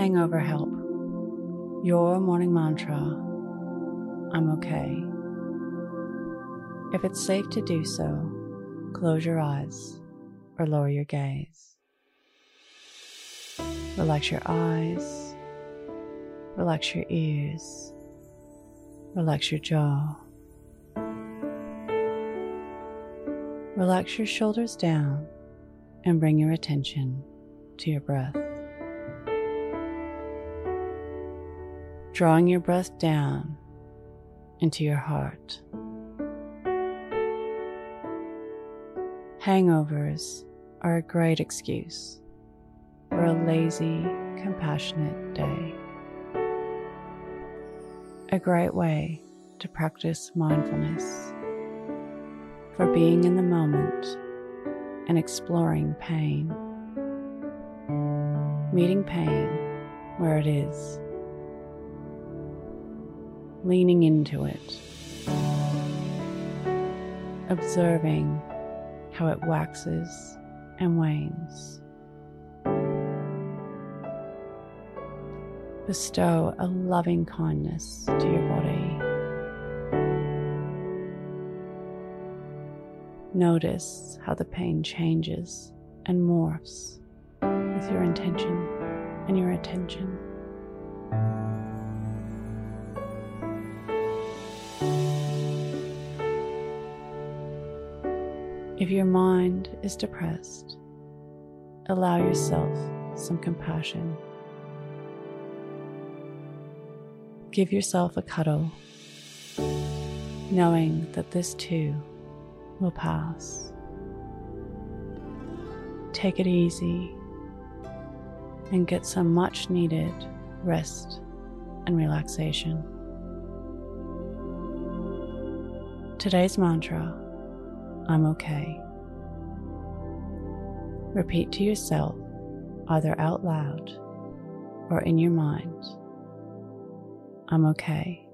Hangover Help. Your morning mantra I'm okay. If it's safe to do so, close your eyes or lower your gaze. Relax your eyes, relax your ears, relax your jaw. Relax your shoulders down and bring your attention to your breath. Drawing your breath down into your heart. Hangovers are a great excuse for a lazy, compassionate day. A great way to practice mindfulness, for being in the moment and exploring pain, meeting pain where it is, leaning into it, observing how it waxes and wanes. Bestow a loving kindness to your body. Notice how the pain changes and morphs with your intention and your attention. If your mind is depressed, allow yourself some compassion. Give yourself a cuddle, knowing that this too will pass. Take it easy and get some much needed rest and relaxation. Today's mantra I'm okay. Repeat to yourself, either out loud or in your mind, I'm okay.